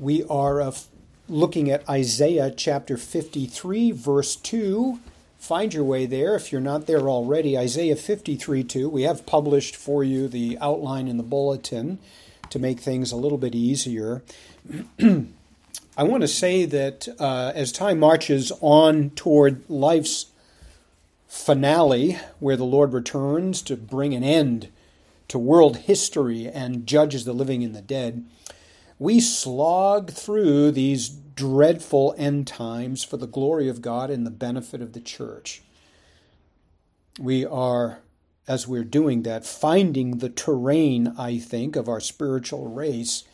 We are uh, looking at Isaiah chapter 53, verse 2. Find your way there if you're not there already. Isaiah 53 2. We have published for you the outline in the bulletin to make things a little bit easier. I want to say that uh, as time marches on toward life's finale, where the Lord returns to bring an end to world history and judges the living and the dead, we slog through these dreadful end times for the glory of God and the benefit of the church. We are, as we're doing that, finding the terrain, I think, of our spiritual race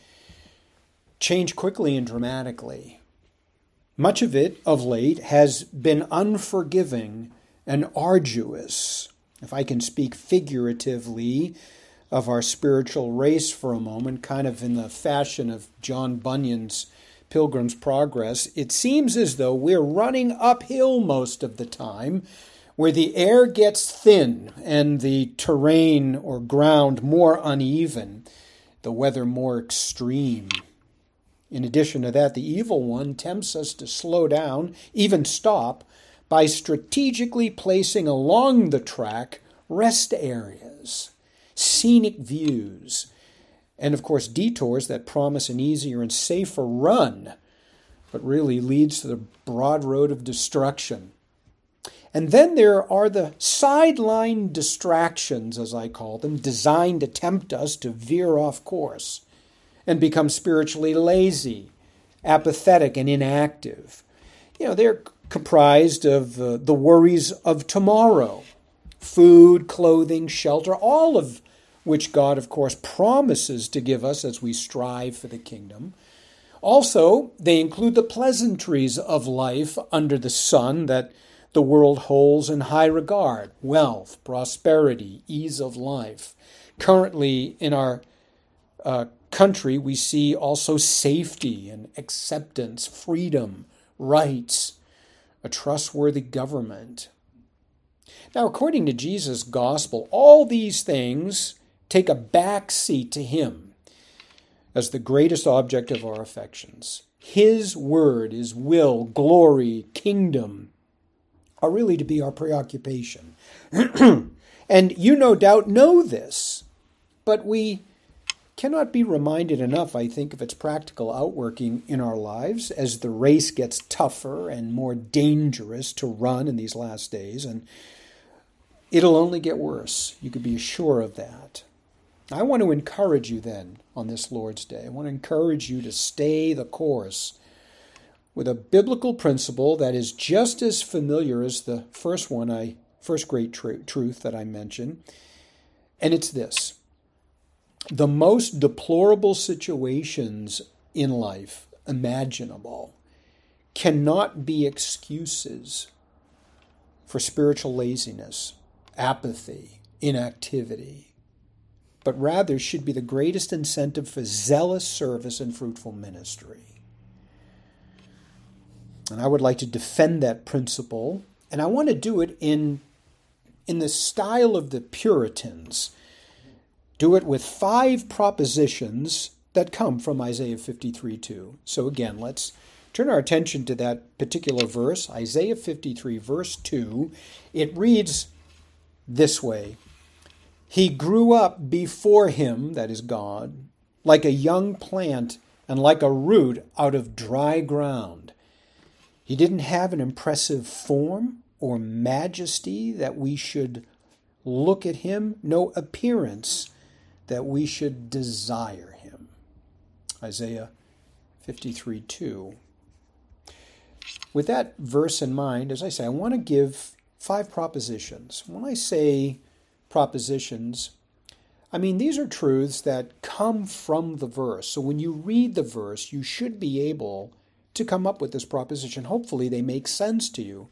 change quickly and dramatically. Much of it, of late, has been unforgiving and arduous. If I can speak figuratively, of our spiritual race for a moment, kind of in the fashion of John Bunyan's Pilgrim's Progress, it seems as though we're running uphill most of the time, where the air gets thin and the terrain or ground more uneven, the weather more extreme. In addition to that, the evil one tempts us to slow down, even stop, by strategically placing along the track rest areas scenic views, and of course, detours that promise an easier and safer run, but really leads to the broad road of destruction. And then there are the sideline distractions, as I call them, designed to tempt us to veer off course and become spiritually lazy, apathetic, and inactive. You know, they're comprised of uh, the worries of tomorrow food, clothing, shelter, all of which God, of course, promises to give us as we strive for the kingdom. Also, they include the pleasantries of life under the sun that the world holds in high regard wealth, prosperity, ease of life. Currently, in our uh, country, we see also safety and acceptance, freedom, rights, a trustworthy government. Now, according to Jesus' gospel, all these things take a back seat to Him as the greatest object of our affections. His word, His will, glory, kingdom are really to be our preoccupation. and you no doubt know this, but we cannot be reminded enough, I think, of its practical outworking in our lives as the race gets tougher and more dangerous to run in these last days. And it'll only get worse. You could be sure of that. I want to encourage you then on this Lord's Day. I want to encourage you to stay the course with a biblical principle that is just as familiar as the first one I first great tr- truth that I mentioned. And it's this. The most deplorable situations in life imaginable cannot be excuses for spiritual laziness, apathy, inactivity but rather should be the greatest incentive for zealous service and fruitful ministry. And I would like to defend that principle, and I want to do it in, in the style of the Puritans. Do it with five propositions that come from Isaiah 53 2. So again, let's turn our attention to that particular verse, Isaiah 53, verse 2. It reads this way he grew up before him, that is God, like a young plant and like a root out of dry ground. He didn't have an impressive form or majesty that we should look at him, no appearance that we should desire him. Isaiah 53 2. With that verse in mind, as I say, I want to give five propositions. When I say propositions. I mean, these are truths that come from the verse. So when you read the verse, you should be able to come up with this proposition. Hopefully, they make sense to you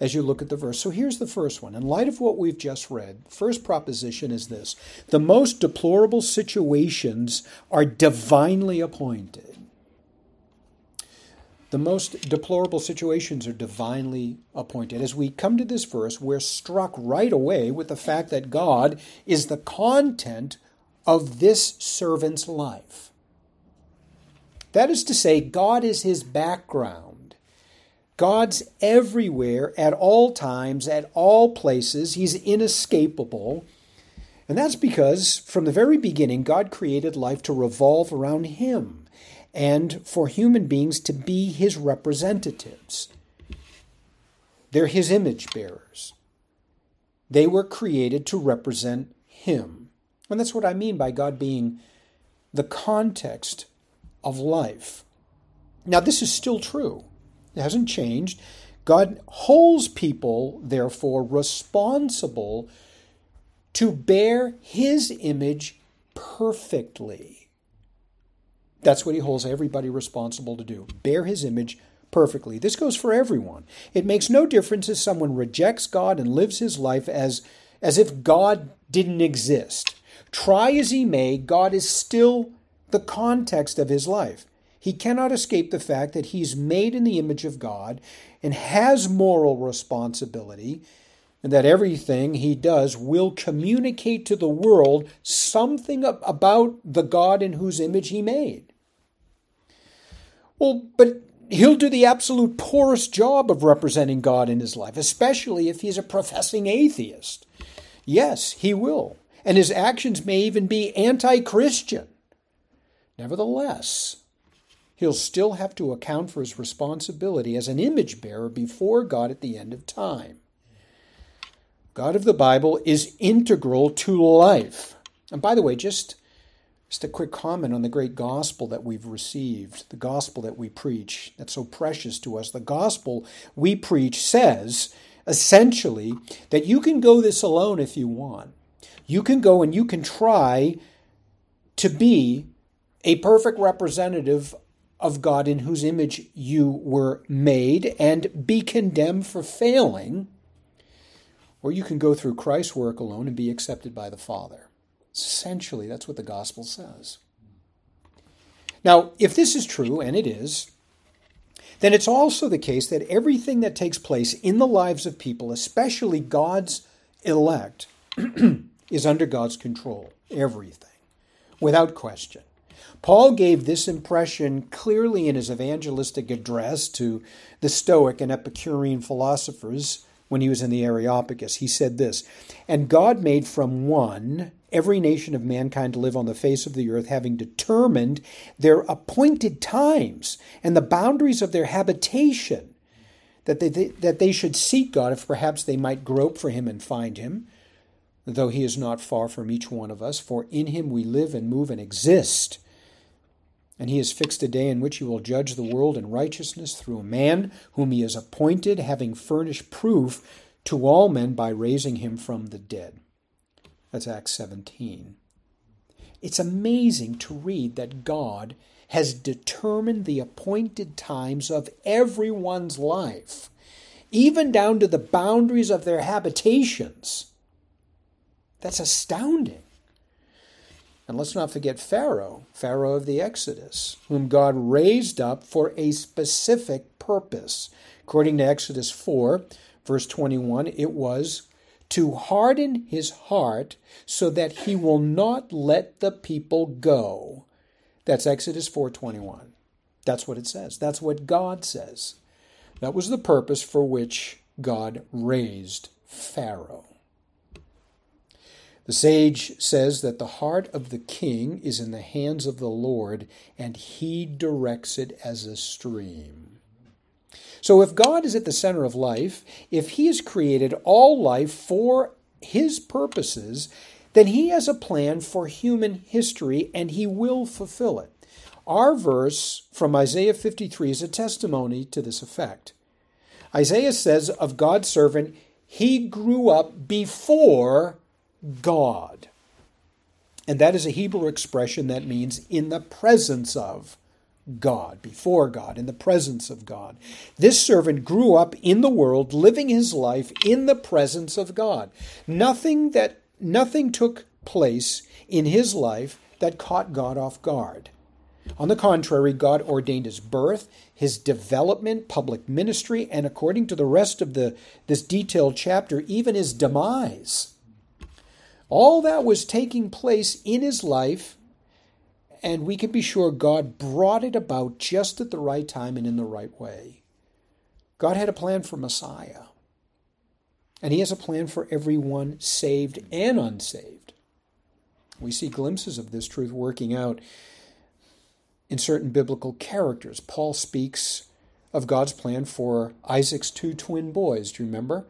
as you look at the verse. So here's the first one. In light of what we've just read, first proposition is this the most deplorable situations are divinely appointed. The most deplorable situations are divinely appointed. As we come to this verse, we're struck right away with the fact that God is the content of this servant's life. That is to say, God is his background. God's everywhere, at all times, at all places. He's inescapable. And that's because from the very beginning, God created life to revolve around him and for human beings to be his representatives. They're his image bearers. They were created to represent him. And that's what I mean by God being the context of life. Now, this is still true, it hasn't changed. God holds people, therefore, responsible to bear his image perfectly. That's what he holds everybody responsible to do bear his image perfectly. This goes for everyone. It makes no difference if someone rejects God and lives his life as, as if God didn't exist. Try as he may, God is still the context of his life. He cannot escape the fact that he's made in the image of God and has moral responsibility, and that everything he does will communicate to the world something about the God in whose image he made. Well, but he'll do the absolute poorest job of representing God in his life, especially if he's a professing atheist. Yes, he will. And his actions may even be anti Christian. Nevertheless, he'll still have to account for his responsibility as an image bearer before God at the end of time. God of the Bible is integral to life. And by the way, just, just a quick comment on the great gospel that we've received, the gospel that we preach, that's so precious to us. The gospel we preach says, essentially, that you can go this alone if you want. You can go and you can try to be a perfect representative of God in whose image you were made and be condemned for failing, or you can go through Christ's work alone and be accepted by the Father. Essentially, that's what the gospel says. Now, if this is true, and it is, then it's also the case that everything that takes place in the lives of people, especially God's elect, is under God's control. Everything, without question. Paul gave this impression clearly in his evangelistic address to the Stoic and Epicurean philosophers when he was in the Areopagus. He said this And God made from one every nation of mankind to live on the face of the earth, having determined their appointed times and the boundaries of their habitation, that they, that they should seek God if perhaps they might grope for him and find him, though he is not far from each one of us, for in him we live and move and exist and he has fixed a day in which he will judge the world in righteousness through a man whom he has appointed, having furnished proof to all men by raising him from the dead. That's Acts 17. It's amazing to read that God has determined the appointed times of everyone's life, even down to the boundaries of their habitations. That's astounding. And let's not forget Pharaoh, Pharaoh of the Exodus, whom God raised up for a specific purpose. According to Exodus 4, verse 21, it was to harden his heart so that he will not let the people go. That's Exodus 4:21. That's what it says. That's what God says. That was the purpose for which God raised Pharaoh. The sage says that the heart of the king is in the hands of the Lord, and he directs it as a stream. So, if God is at the center of life, if he has created all life for his purposes, then he has a plan for human history and he will fulfill it. Our verse from Isaiah 53 is a testimony to this effect. Isaiah says of God's servant, he grew up before God. And that is a Hebrew expression that means in the presence of God, before God, in the presence of God. This servant grew up in the world, living his life in the presence of God. Nothing that nothing took place in his life that caught God off guard. On the contrary, God ordained his birth, his development, public ministry, and according to the rest of the this detailed chapter, even his demise. All that was taking place in his life And we can be sure God brought it about just at the right time and in the right way. God had a plan for Messiah. And He has a plan for everyone saved and unsaved. We see glimpses of this truth working out in certain biblical characters. Paul speaks of God's plan for Isaac's two twin boys. Do you remember?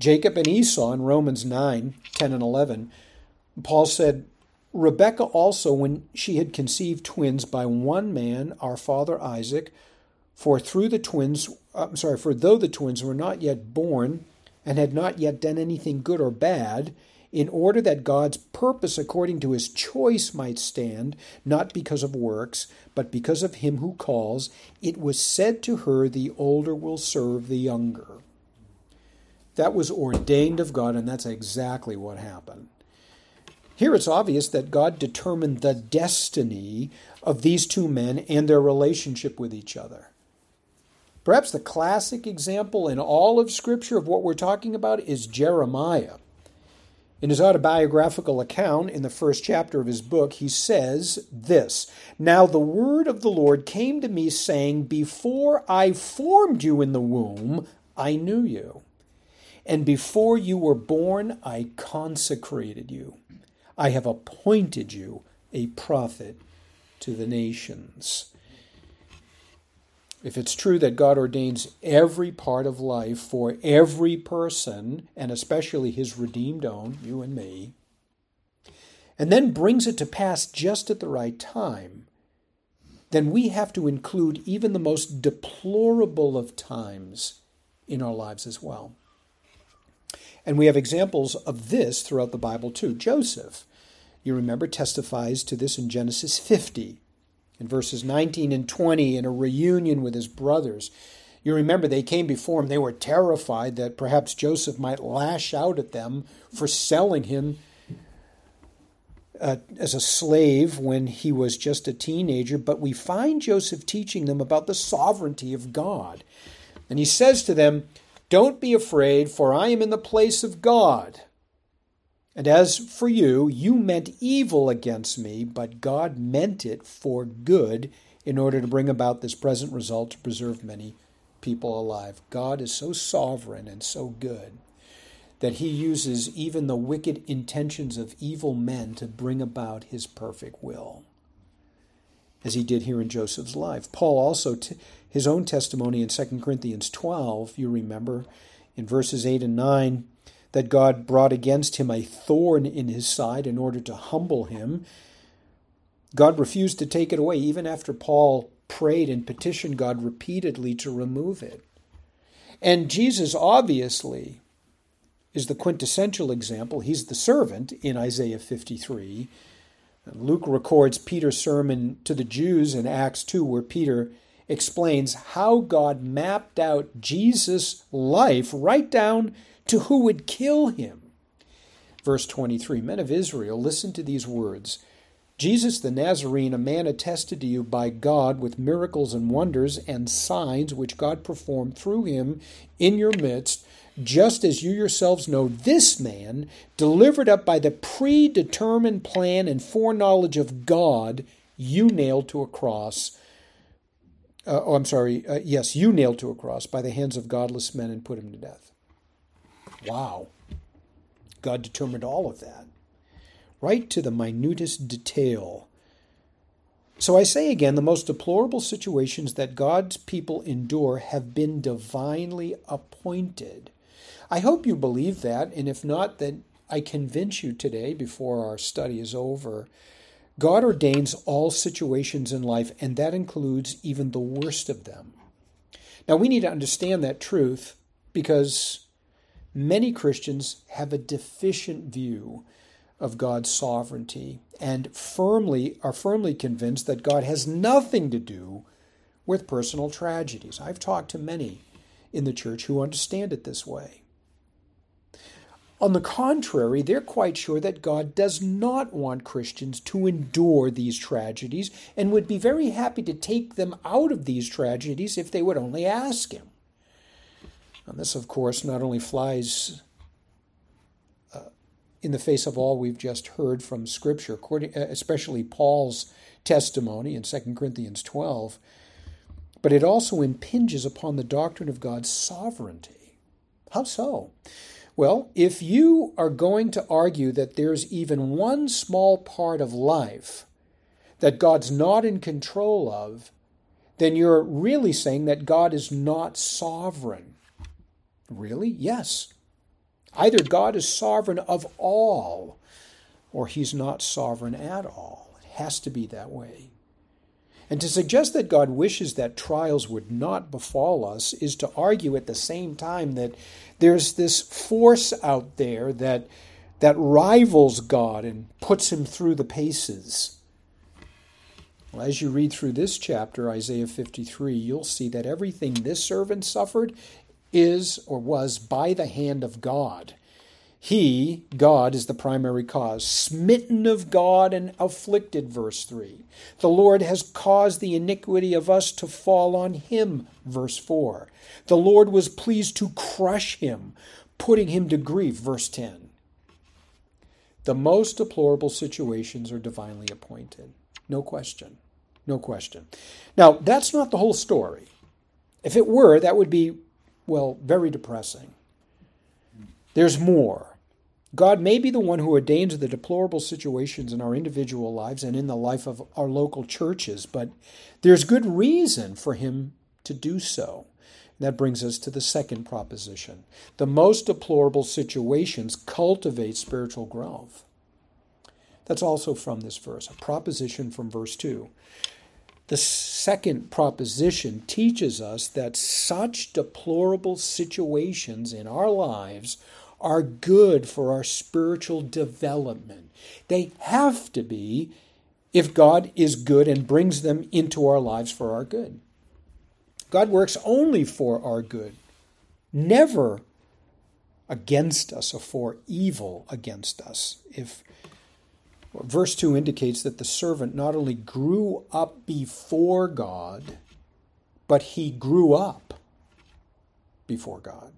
Jacob and Esau in Romans 9 10 and 11. Paul said, Rebekah also, when she had conceived twins by one man, our father Isaac, for through the twins, I'm sorry, for though the twins were not yet born and had not yet done anything good or bad, in order that God's purpose according to his choice might stand, not because of works, but because of him who calls, it was said to her, The older will serve the younger. That was ordained of God, and that's exactly what happened. Here it's obvious that God determined the destiny of these two men and their relationship with each other. Perhaps the classic example in all of Scripture of what we're talking about is Jeremiah. In his autobiographical account in the first chapter of his book, he says this Now the word of the Lord came to me, saying, Before I formed you in the womb, I knew you. And before you were born, I consecrated you. I have appointed you a prophet to the nations. If it's true that God ordains every part of life for every person, and especially his redeemed own, you and me, and then brings it to pass just at the right time, then we have to include even the most deplorable of times in our lives as well. And we have examples of this throughout the Bible too. Joseph, you remember, testifies to this in Genesis 50 in verses 19 and 20 in a reunion with his brothers. You remember they came before him. They were terrified that perhaps Joseph might lash out at them for selling him uh, as a slave when he was just a teenager. But we find Joseph teaching them about the sovereignty of God. And he says to them, Don't be afraid, for I am in the place of God. And as for you, you meant evil against me, but God meant it for good in order to bring about this present result to preserve many people alive. God is so sovereign and so good that he uses even the wicked intentions of evil men to bring about his perfect will, as he did here in Joseph's life. Paul also, t- his own testimony in 2 Corinthians 12, you remember, in verses 8 and 9 that God brought against him a thorn in his side in order to humble him. God refused to take it away, even after Paul prayed and petitioned God repeatedly to remove it. And Jesus obviously is the quintessential example. He's the servant in Isaiah 53. Luke records Peter's sermon to the Jews in Acts 2, where Peter explains how God mapped out Jesus' life right down to who would kill him. Verse 23 Men of Israel, listen to these words Jesus the Nazarene, a man attested to you by God with miracles and wonders and signs which God performed through him in your midst, just as you yourselves know this man, delivered up by the predetermined plan and foreknowledge of God, you nailed to a cross. Uh, oh, I'm sorry. Uh, yes, you nailed to a cross by the hands of godless men and put him to death. Wow. God determined all of that, right to the minutest detail. So I say again, the most deplorable situations that God's people endure have been divinely appointed. I hope you believe that, and if not, then I convince you today, before our study is over, God ordains all situations in life, and that includes even the worst of them. Now, we need to understand that truth because Many Christians have a deficient view of God's sovereignty and firmly are firmly convinced that God has nothing to do with personal tragedies. I've talked to many in the church who understand it this way. On the contrary, they're quite sure that God does not want Christians to endure these tragedies and would be very happy to take them out of these tragedies if they would only ask Him. And this, of course, not only flies uh, in the face of all we've just heard from Scripture, especially Paul's testimony in 2 Corinthians 12, but it also impinges upon the doctrine of God's sovereignty. How so? Well, if you are going to argue that there's even one small part of life that God's not in control of, then you're really saying that God is not sovereign. Really? Yes. Either God is sovereign of all, or he's not sovereign at all. It has to be that way. And to suggest that God wishes that trials would not befall us is to argue at the same time that there's this force out there that, that rivals God and puts him through the paces. Well, as you read through this chapter, Isaiah 53, you'll see that everything this servant suffered is or was by the hand of God. He, God, is the primary cause. Smitten of God and afflicted, verse 3. The Lord has caused the iniquity of us to fall on him, verse 4. The Lord was pleased to crush him, putting him to grief, verse 10. The most deplorable situations are divinely appointed. No question. No question. Now, that's not the whole story. If it were, that would be, well, very depressing. There's more. God may be the one who ordains the deplorable situations in our individual lives and in the life of our local churches, but there's good reason for him to do so. That brings us to the second proposition. The most deplorable situations cultivate spiritual growth. That's also from this verse, a proposition from verse 2. The second proposition teaches us that such deplorable situations in our lives are good for our spiritual development. They have to be if God is good and brings them into our lives for our good. God works only for our good, never against us or for evil against us. If verse 2 indicates that the servant not only grew up before God, but he grew up before God.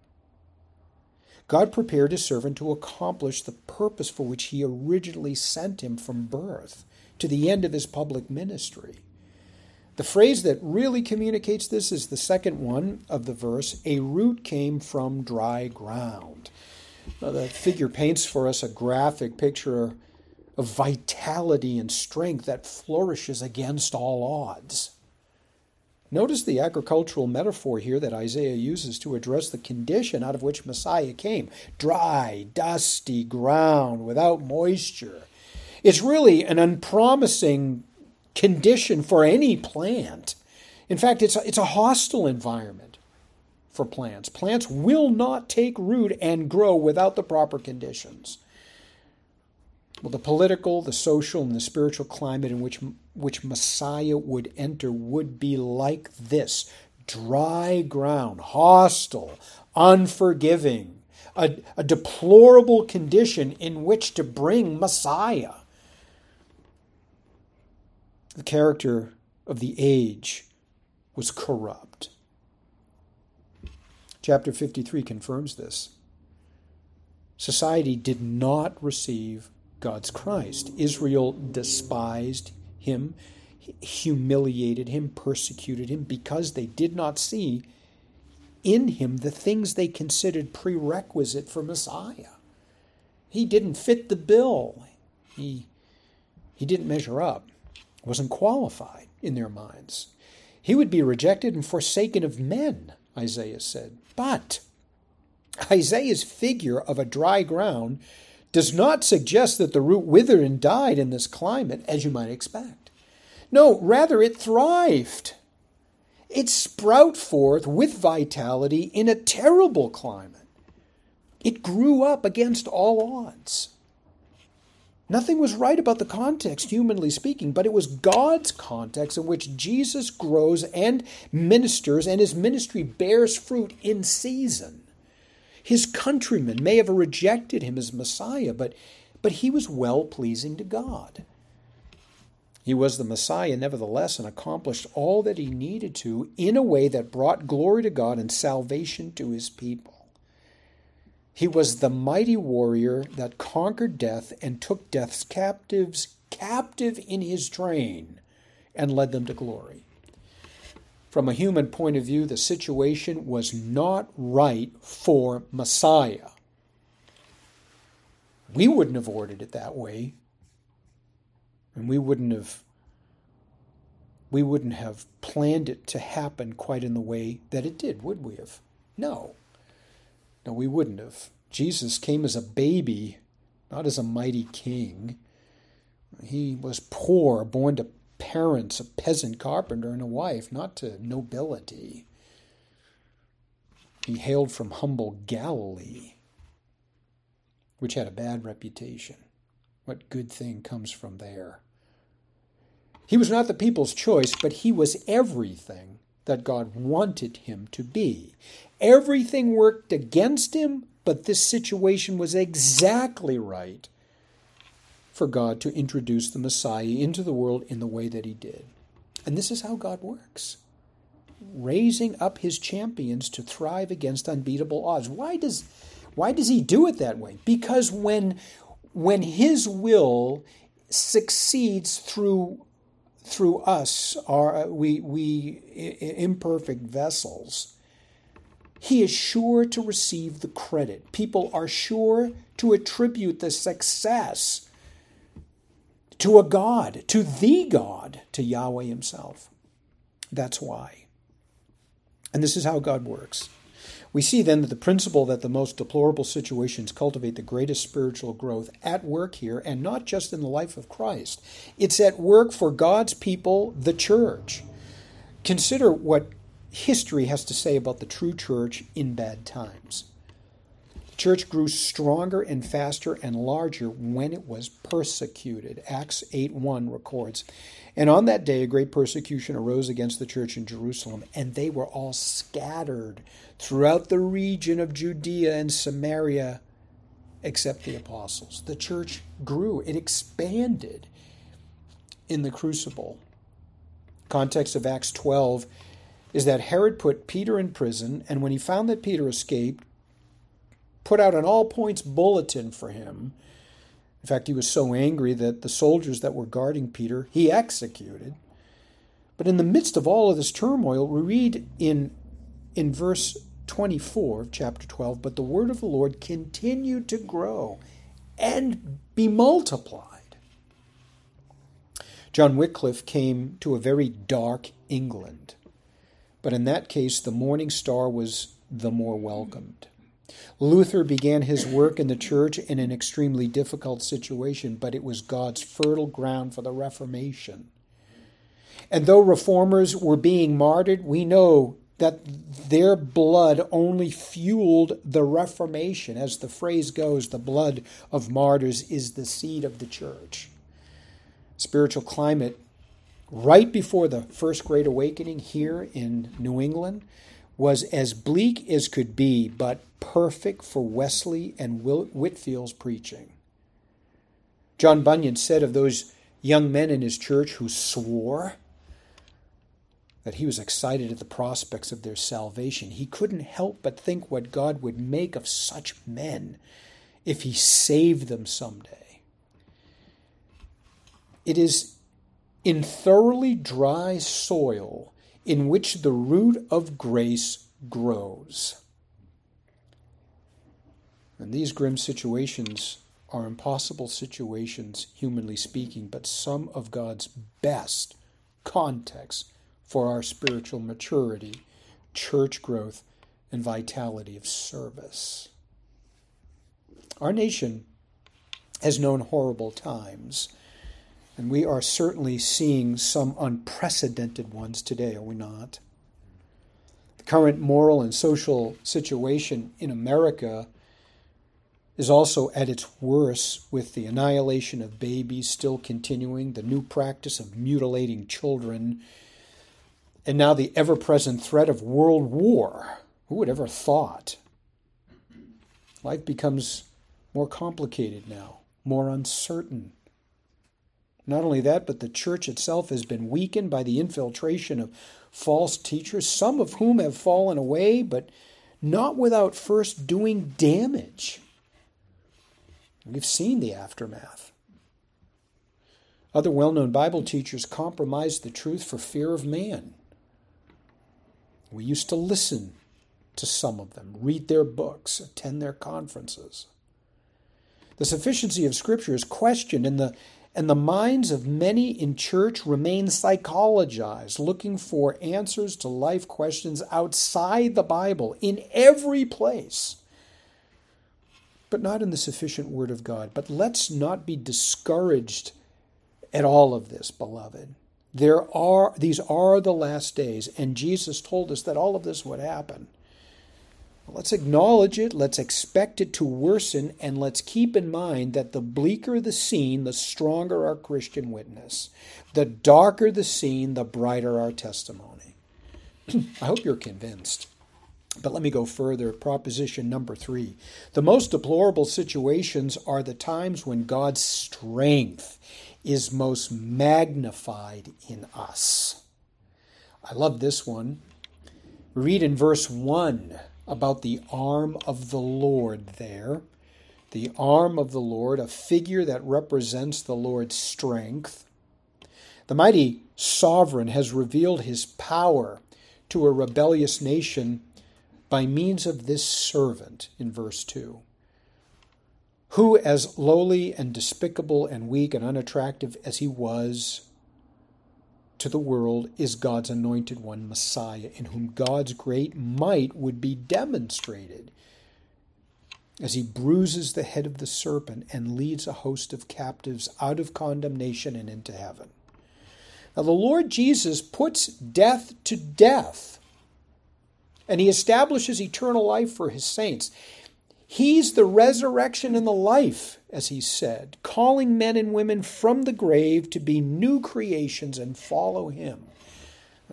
God prepared his servant to accomplish the purpose for which he originally sent him from birth to the end of his public ministry. The phrase that really communicates this is the second one of the verse a root came from dry ground. Now, the figure paints for us a graphic picture of vitality and strength that flourishes against all odds. Notice the agricultural metaphor here that Isaiah uses to address the condition out of which Messiah came dry, dusty ground without moisture. It's really an unpromising condition for any plant. In fact, it's a, it's a hostile environment for plants. Plants will not take root and grow without the proper conditions. Well, the political, the social, and the spiritual climate in which, which Messiah would enter would be like this dry ground, hostile, unforgiving, a, a deplorable condition in which to bring Messiah. The character of the age was corrupt. Chapter 53 confirms this. Society did not receive God's Christ. Israel despised him, humiliated him, persecuted him because they did not see in him the things they considered prerequisite for Messiah. He didn't fit the bill. He, he didn't measure up, wasn't qualified in their minds. He would be rejected and forsaken of men, Isaiah said. But Isaiah's figure of a dry ground does not suggest that the root withered and died in this climate, as you might expect. No, rather it thrived. It sprout forth with vitality in a terrible climate. It grew up against all odds. Nothing was right about the context, humanly speaking, but it was God's context in which Jesus grows and ministers, and his ministry bears fruit in season. His countrymen may have rejected him as Messiah, but, but he was well pleasing to God. He was the Messiah, nevertheless, and accomplished all that he needed to in a way that brought glory to God and salvation to his people. He was the mighty warrior that conquered death and took death's captives captive in his train and led them to glory. From a human point of view, the situation was not right for Messiah. We wouldn't have ordered it that way. And we wouldn't have we wouldn't have planned it to happen quite in the way that it did, would we have? No. No, we wouldn't have. Jesus came as a baby, not as a mighty king. He was poor, born to parents, a peasant carpenter, and a wife, not to nobility. He hailed from humble Galilee, which had a bad reputation. What good thing comes from there? He was not the people's choice, but he was everything that God wanted him to be. Everything worked against him, but this situation was exactly right for God to introduce the Messiah into the world in the way that he did. And this is how God works raising up his champions to thrive against unbeatable odds. Why does why does he do it that way? Because when when his will succeeds through through us, our we we imperfect vessels, he is sure to receive the credit. People are sure to attribute the success to a God, to the God, to Yahweh Himself. That's why. And this is how God works. We see then that the principle that the most deplorable situations cultivate the greatest spiritual growth at work here, and not just in the life of Christ. It's at work for God's people, the church. Consider what history has to say about the true church in bad times church grew stronger and faster and larger when it was persecuted. Acts 8 1 records. And on that day, a great persecution arose against the church in Jerusalem, and they were all scattered throughout the region of Judea and Samaria, except the apostles. The church grew, it expanded in the crucible. Context of Acts 12 is that Herod put Peter in prison, and when he found that Peter escaped, put out an all points bulletin for him. In fact, he was so angry that the soldiers that were guarding Peter he executed. But in the midst of all of this turmoil, we read in, in verse 24 of chapter 12 But the word of the Lord continued to grow and be multiplied. John Wycliffe came to a very dark England, but in that case, the morning star was the more welcomed. Luther began his work in the church in an extremely difficult situation, but it was God's fertile ground for the Reformation. And though reformers were being martyred, we know that their blood only fueled the Reformation. As the phrase goes, the blood of martyrs is the seed of the church. Spiritual climate right before the First Great Awakening here in New England was as bleak as could be, but perfect for Wesley and Whitefield's preaching. John Bunyan said of those young men in his church who swore that he was excited at the prospects of their salvation. He couldn't help but think what God would make of such men if he saved them someday. It is in thoroughly dry soil in which the root of grace grows. And these grim situations are impossible situations, humanly speaking, but some of God's best contexts for our spiritual maturity, church growth, and vitality of service. Our nation has known horrible times and we are certainly seeing some unprecedented ones today, are we not? The current moral and social situation in America is also at its worst with the annihilation of babies still continuing, the new practice of mutilating children, and now the ever present threat of world war. Who would ever thought? Life becomes more complicated now, more uncertain. Not only that, but the church itself has been weakened by the infiltration of false teachers, some of whom have fallen away, but not without first doing damage. We've seen the aftermath. Other well known Bible teachers compromised the truth for fear of man. We used to listen to some of them, read their books, attend their conferences. The sufficiency of Scripture is questioned, and the, and the minds of many in church remain psychologized, looking for answers to life questions outside the Bible in every place but not in the sufficient Word of God. But let's not be discouraged at all of this, beloved. There are these are the last days, and Jesus told us that all of this would happen. Let's acknowledge it, let's expect it to worsen, and let's keep in mind that the bleaker the scene, the stronger our Christian witness. The darker the scene, the brighter our testimony. I hope you're convinced. But let me go further. Proposition number three. The most deplorable situations are the times when God's strength is most magnified in us. I love this one. Read in verse 1 about the arm of the Lord there. The arm of the Lord, a figure that represents the Lord's strength. The mighty sovereign has revealed his power to a rebellious nation by means of this servant in verse 2, who, as lowly and despicable and weak and unattractive as he was to the world, is God's anointed one, Messiah, in whom God's great might would be demonstrated as he bruises the head of the serpent and leads a host of captives out of condemnation and into heaven. Now, the Lord Jesus puts death to death and he establishes eternal life for his saints. He's the resurrection and the life, as he said, calling men and women from the grave to be new creations and follow him.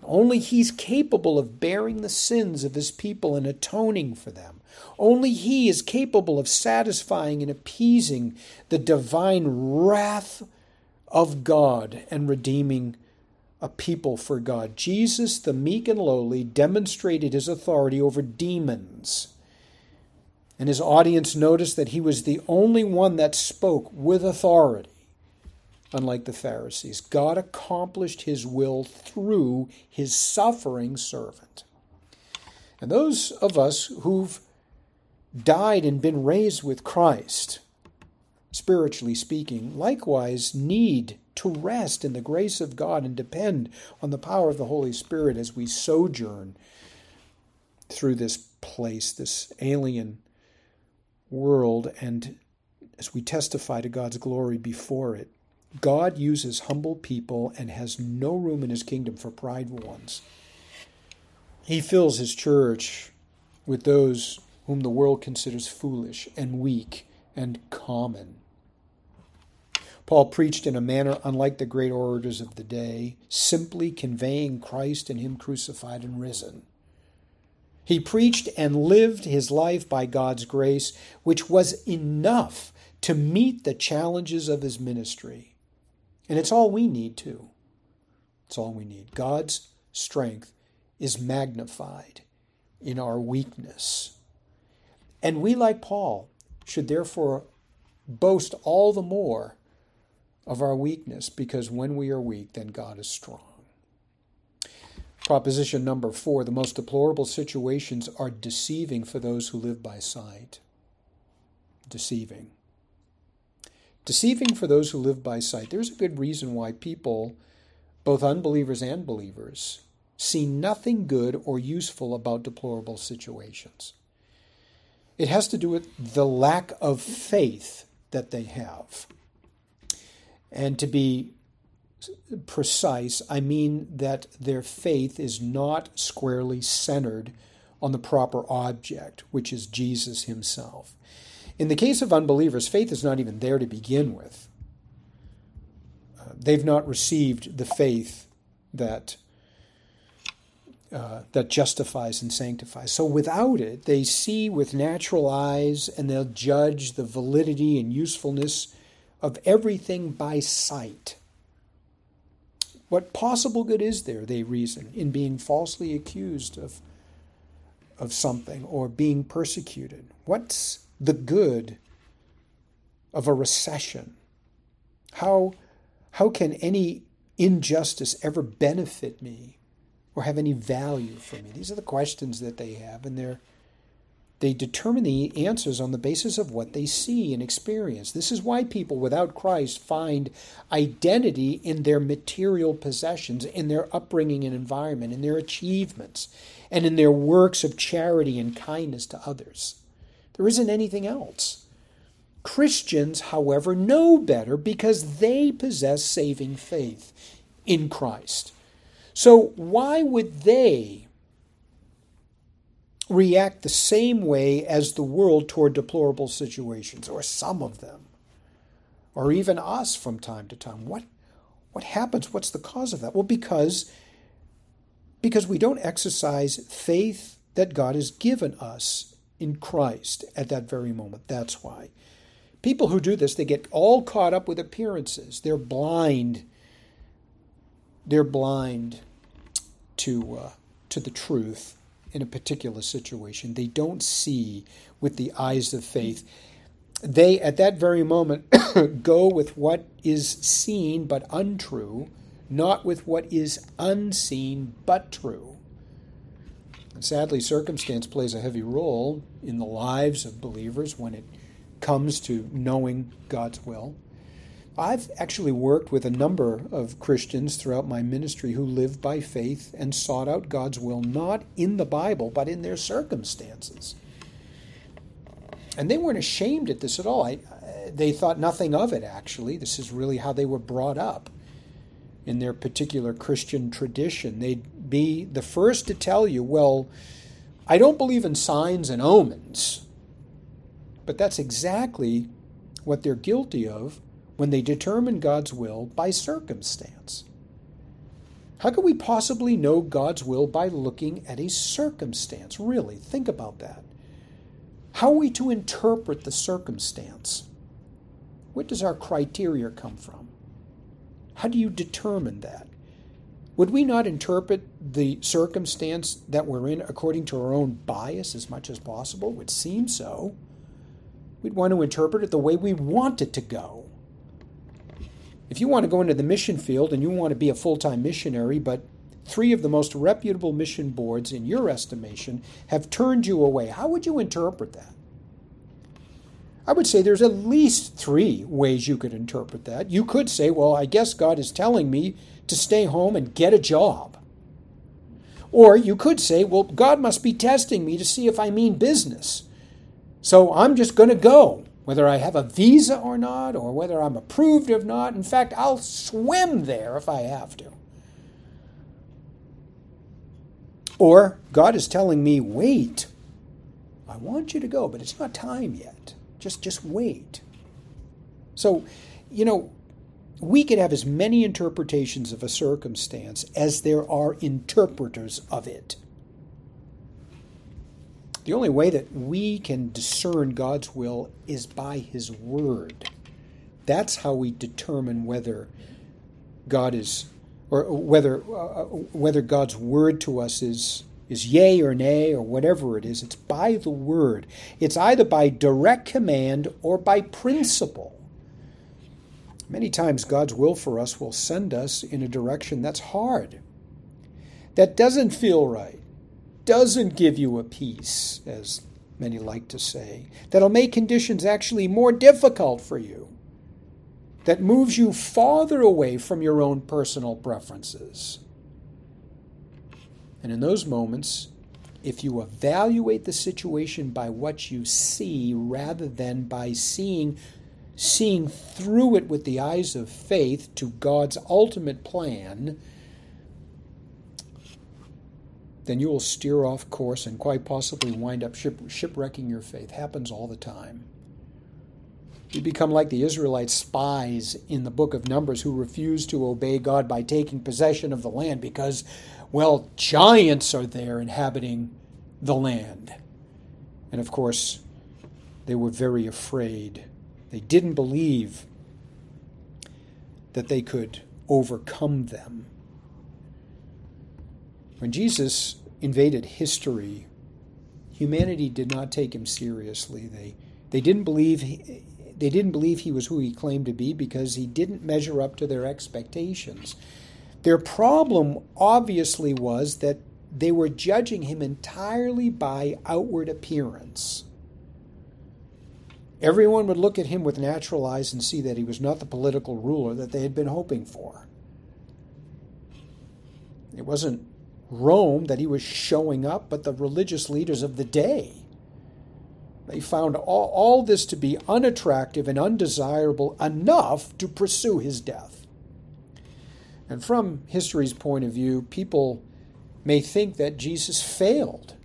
Only he's capable of bearing the sins of his people and atoning for them. Only he is capable of satisfying and appeasing the divine wrath of God and redeeming a people for God. Jesus, the meek and lowly, demonstrated his authority over demons. And his audience noticed that he was the only one that spoke with authority, unlike the Pharisees. God accomplished his will through his suffering servant. And those of us who've died and been raised with Christ, spiritually speaking, likewise need to rest in the grace of God and depend on the power of the Holy Spirit as we sojourn through this place, this alien world, and as we testify to God's glory before it. God uses humble people and has no room in his kingdom for prideful ones. He fills his church with those whom the world considers foolish and weak and common. Paul preached in a manner unlike the great orators of the day, simply conveying Christ and Him crucified and risen. He preached and lived his life by God's grace, which was enough to meet the challenges of his ministry. And it's all we need, too. It's all we need. God's strength is magnified in our weakness. And we, like Paul, should therefore boast all the more of our weakness because when we are weak, then God is strong. Proposition number four the most deplorable situations are deceiving for those who live by sight. Deceiving. Deceiving for those who live by sight. There's a good reason why people, both unbelievers and believers, see nothing good or useful about deplorable situations. It has to do with the lack of faith that they have. And to be precise, I mean that their faith is not squarely centered on the proper object, which is Jesus himself. In the case of unbelievers, faith is not even there to begin with. Uh, they've not received the faith that uh, that justifies and sanctifies. So without it, they see with natural eyes and they'll judge the validity and usefulness of everything by sight. What possible good is there, they reason, in being falsely accused of, of something or being persecuted? What's the good of a recession? How, how can any injustice ever benefit me or have any value for me? These are the questions that they have, and they're they determine the answers on the basis of what they see and experience. This is why people without Christ find identity in their material possessions, in their upbringing and environment, in their achievements, and in their works of charity and kindness to others. There isn't anything else. Christians, however, know better because they possess saving faith in Christ. So, why would they react the same way as the world toward deplorable situations, or some of them, or even us from time to time. What, what happens? What's the cause of that? Well, because, because we don't exercise faith that God has given us in Christ at that very moment. That's why. People who do this, they get all caught up with appearances. They're blind. They're blind to, uh, to the truth in a particular situation. They don't see with the eyes of faith. They, at that very moment, go with what is seen but untrue, not with what is unseen but true. And sadly, circumstance plays a heavy role in the lives of believers when it comes to knowing God's will. I've actually worked with a number of Christians throughout my ministry who lived by faith and sought out God's will, not in the Bible, but in their circumstances. And they weren't ashamed at this at all. I, they thought nothing of it, actually. This is really how they were brought up in their particular Christian tradition. They'd be the first to tell you, well, I don't believe in signs and omens. But that's exactly what they're guilty of when they determine God's will by circumstance. How can we possibly know God's will by looking at a circumstance? Really, think about that. How are we to interpret the circumstance? Where does our criteria come from? How do you determine that? Would we not interpret the circumstance that we're in according to our own bias as much as possible? It would seem so. We'd want to interpret it the way we want it to go. If you want to go into the mission field and you want to be a full time missionary, but three of the most reputable mission boards, in your estimation, have turned you away, how would you interpret that? I would say there's at least three ways you could interpret that. You could say, well, I guess God is telling me to stay home and get a job. Or you could say, well, God must be testing me to see if I mean business. So I'm just going to go whether I have a visa or not, or whether I'm approved or not. In fact, I'll swim there if I have to. Or God is telling me, wait, I want you to go, but it's not time yet. Just, just wait. So, you know, we could have as many interpretations of a circumstance as there are interpreters of it. The only way that we can discern God's will is by His Word. That's how we determine whether God is, or whether uh, whether God's word to us is is yea or nay or whatever it is. It's by the Word. It's either by direct command or by principle. Many times, God's will for us will send us in a direction that's hard, that doesn't feel right doesn't give you a peace, as many like to say, that'll make conditions actually more difficult for you, that moves you farther away from your own personal preferences. And in those moments, if you evaluate the situation by what you see rather than by seeing seeing through it with the eyes of faith to God's ultimate plan, then you will steer off course and quite possibly wind up ship, shipwrecking your faith. Happens all the time. You become like the Israelite spies in the book of Numbers who refused to obey God by taking possession of the land because, well, giants are there inhabiting the land. And of course, they were very afraid. They didn't believe that they could overcome them. When Jesus invaded history humanity did not take him seriously. They they didn't believe he, they didn't believe he was who he claimed to be because he didn't measure up to their expectations. Their problem obviously was that they were judging him entirely by outward appearance. Everyone would look at him with natural eyes and see that he was not the political ruler that they had been hoping for. It wasn't Rome that he was showing up, but the religious leaders of the day. They found all, all this to be unattractive and undesirable enough to pursue his death. And from history's point of view, people may think that Jesus failed.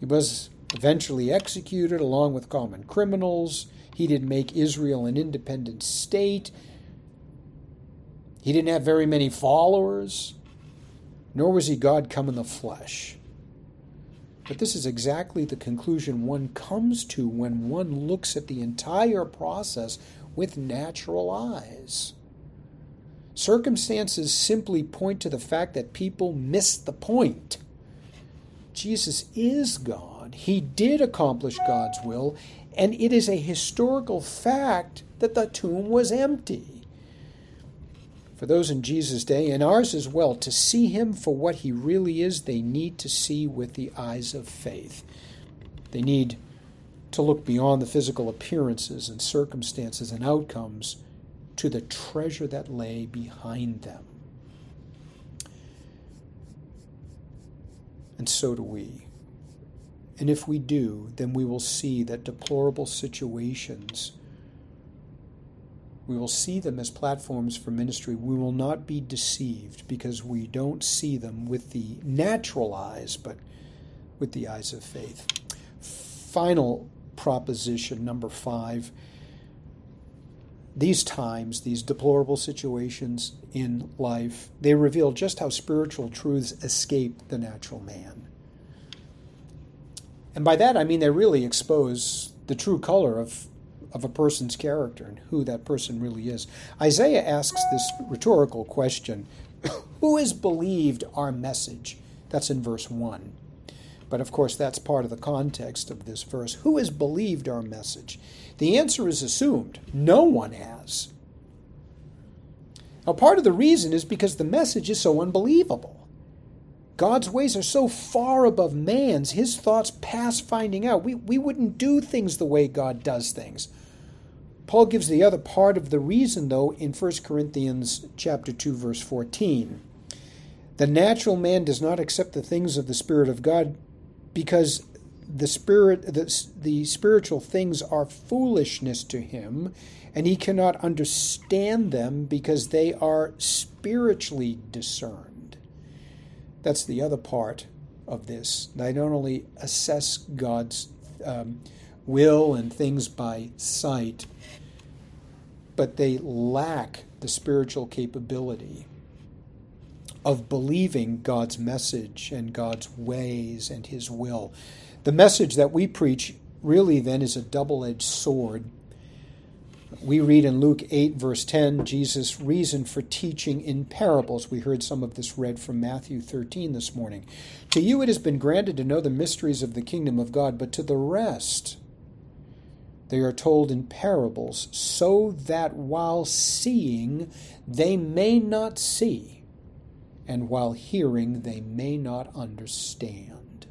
He was eventually executed along with common criminals. He didn't make Israel an independent state. He didn't have very many followers, nor was he God come in the flesh. But this is exactly the conclusion one comes to when one looks at the entire process with natural eyes. Circumstances simply point to the fact that people miss the point. Jesus is God. He did accomplish God's will, and it is a historical fact that the tomb was empty for those in Jesus' day, and ours as well, to see him for what he really is, they need to see with the eyes of faith. They need to look beyond the physical appearances and circumstances and outcomes to the treasure that lay behind them. And so do we. And if we do, then we will see that deplorable situations we will see them as platforms for ministry. We will not be deceived because we don't see them with the natural eyes, but with the eyes of faith. Final proposition, number five. These times, these deplorable situations in life, they reveal just how spiritual truths escape the natural man. And by that I mean they really expose the true color of of a person's character and who that person really is. Isaiah asks this rhetorical question Who has believed our message? That's in verse 1. But of course, that's part of the context of this verse. Who has believed our message? The answer is assumed no one has. Now, part of the reason is because the message is so unbelievable. God's ways are so far above man's, his thoughts pass finding out. We, we wouldn't do things the way God does things. Paul gives the other part of the reason though in 1 Corinthians chapter 2 verse 14. The natural man does not accept the things of the spirit of God because the spirit the, the spiritual things are foolishness to him and he cannot understand them because they are spiritually discerned. That's the other part of this. They don't only assess God's um, will and things by sight, but they lack the spiritual capability of believing God's message and God's ways and His will. The message that we preach really then is a double edged sword. We read in Luke 8, verse 10, Jesus' reason for teaching in parables. We heard some of this read from Matthew 13 this morning. To you it has been granted to know the mysteries of the kingdom of God, but to the rest, they are told in parables, so that while seeing they may not see, and while hearing they may not understand.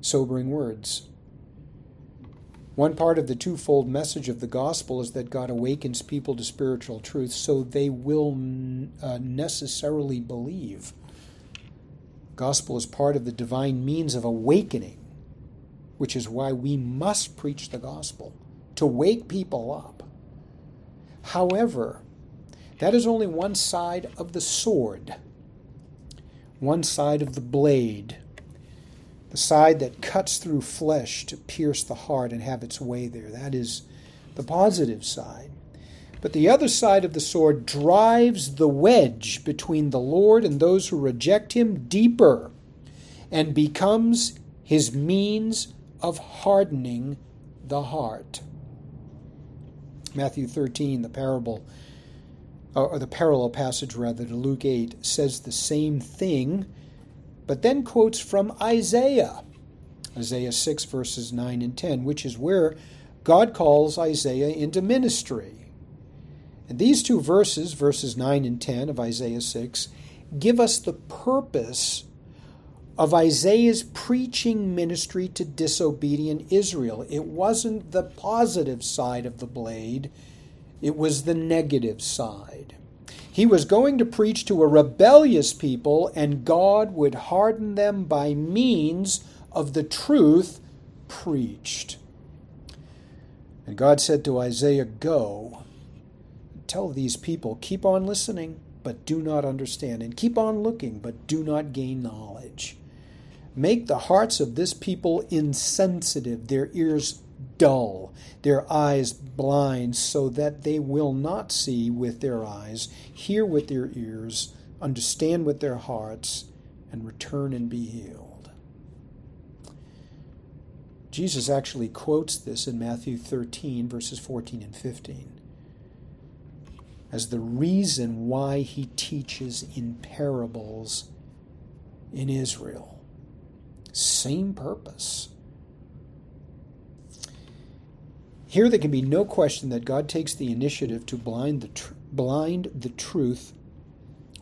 Sobering words. One part of the twofold message of the gospel is that God awakens people to spiritual truth so they will uh, necessarily believe. Gospel is part of the divine means of awakening which is why we must preach the gospel to wake people up. However, that is only one side of the sword, one side of the blade, the side that cuts through flesh to pierce the heart and have its way there. That is the positive side. But the other side of the sword drives the wedge between the Lord and those who reject him deeper and becomes his means of hardening the heart. Matthew 13, the parable, or the parallel passage rather to Luke 8, says the same thing, but then quotes from Isaiah, Isaiah 6, verses 9 and 10, which is where God calls Isaiah into ministry. And these two verses, verses 9 and 10 of Isaiah 6, give us the purpose of Isaiah's preaching ministry to disobedient Israel. It wasn't the positive side of the blade, it was the negative side. He was going to preach to a rebellious people, and God would harden them by means of the truth preached. And God said to Isaiah, Go, tell these people, keep on listening, but do not understand, and keep on looking, but do not gain knowledge. Make the hearts of this people insensitive, their ears dull, their eyes blind, so that they will not see with their eyes, hear with their ears, understand with their hearts, and return and be healed. Jesus actually quotes this in Matthew 13, verses 14 and 15, as the reason why he teaches in parables in Israel. Same purpose. Here, there can be no question that God takes the initiative to blind the, tr- blind the truth,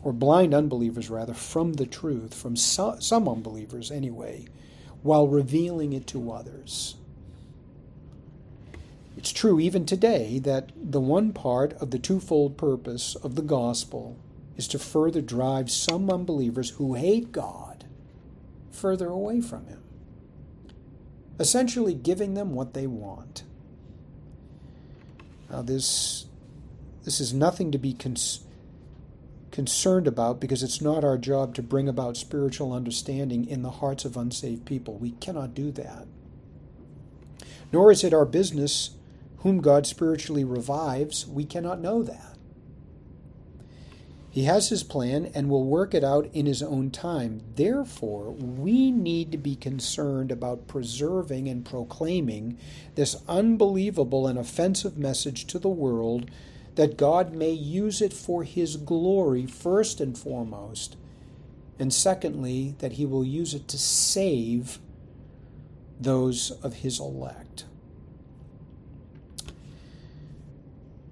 or blind unbelievers rather, from the truth, from so- some unbelievers anyway, while revealing it to others. It's true even today that the one part of the twofold purpose of the gospel is to further drive some unbelievers who hate God further away from Him, essentially giving them what they want. Now, this, this is nothing to be cons- concerned about because it's not our job to bring about spiritual understanding in the hearts of unsaved people. We cannot do that. Nor is it our business whom God spiritually revives. We cannot know that. He has his plan and will work it out in his own time. Therefore, we need to be concerned about preserving and proclaiming this unbelievable and offensive message to the world that God may use it for his glory, first and foremost, and secondly, that he will use it to save those of his elect.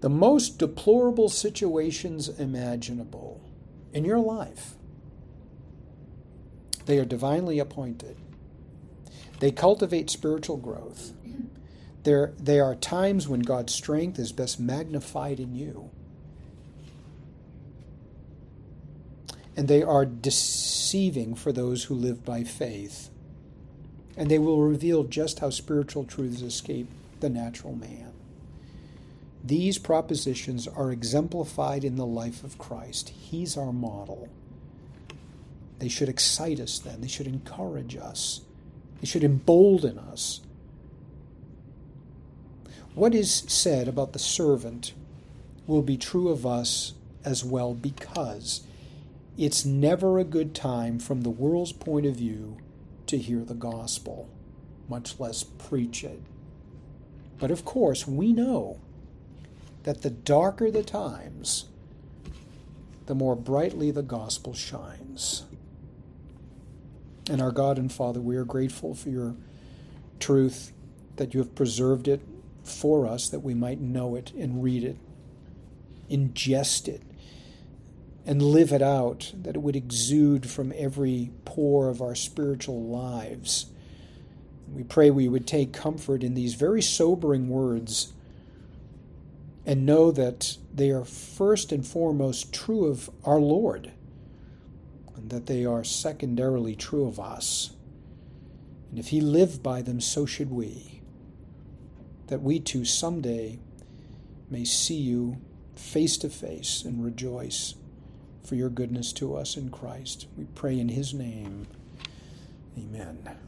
The most deplorable situations imaginable in your life. They are divinely appointed. They cultivate spiritual growth. There, there are times when God's strength is best magnified in you. And they are deceiving for those who live by faith. And they will reveal just how spiritual truths escape the natural man. These propositions are exemplified in the life of Christ. He's our model. They should excite us then, they should encourage us, they should embolden us. What is said about the servant will be true of us as well because it's never a good time from the world's point of view to hear the gospel, much less preach it. But of course, we know that the darker the times, the more brightly the gospel shines. And our God and Father, we are grateful for your truth, that you have preserved it for us, that we might know it and read it, ingest it, and live it out, that it would exude from every pore of our spiritual lives. We pray we would take comfort in these very sobering words and know that they are first and foremost true of our Lord, and that they are secondarily true of us. And if He lived by them, so should we. That we too someday may see you face to face and rejoice for your goodness to us in Christ. We pray in His name. Amen.